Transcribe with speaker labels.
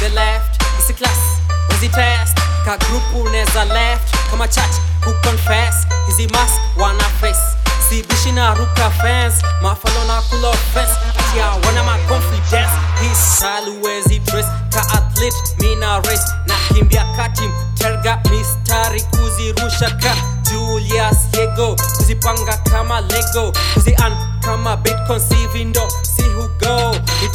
Speaker 1: the left. Isi class wezi test. Ka group uneza left. Kama church kuconfess hizi mask wana face? Sibishi na ruka fence. Mafalo na kula fence. Tia wana ma confidence. His style wezi dress. Ka athlete mina race. Na kimbia kati terga mistari kuzirusha ka. Julius Yego kuzipanga kama Lego. Kuzian kama Bitcoin si vindo si hugo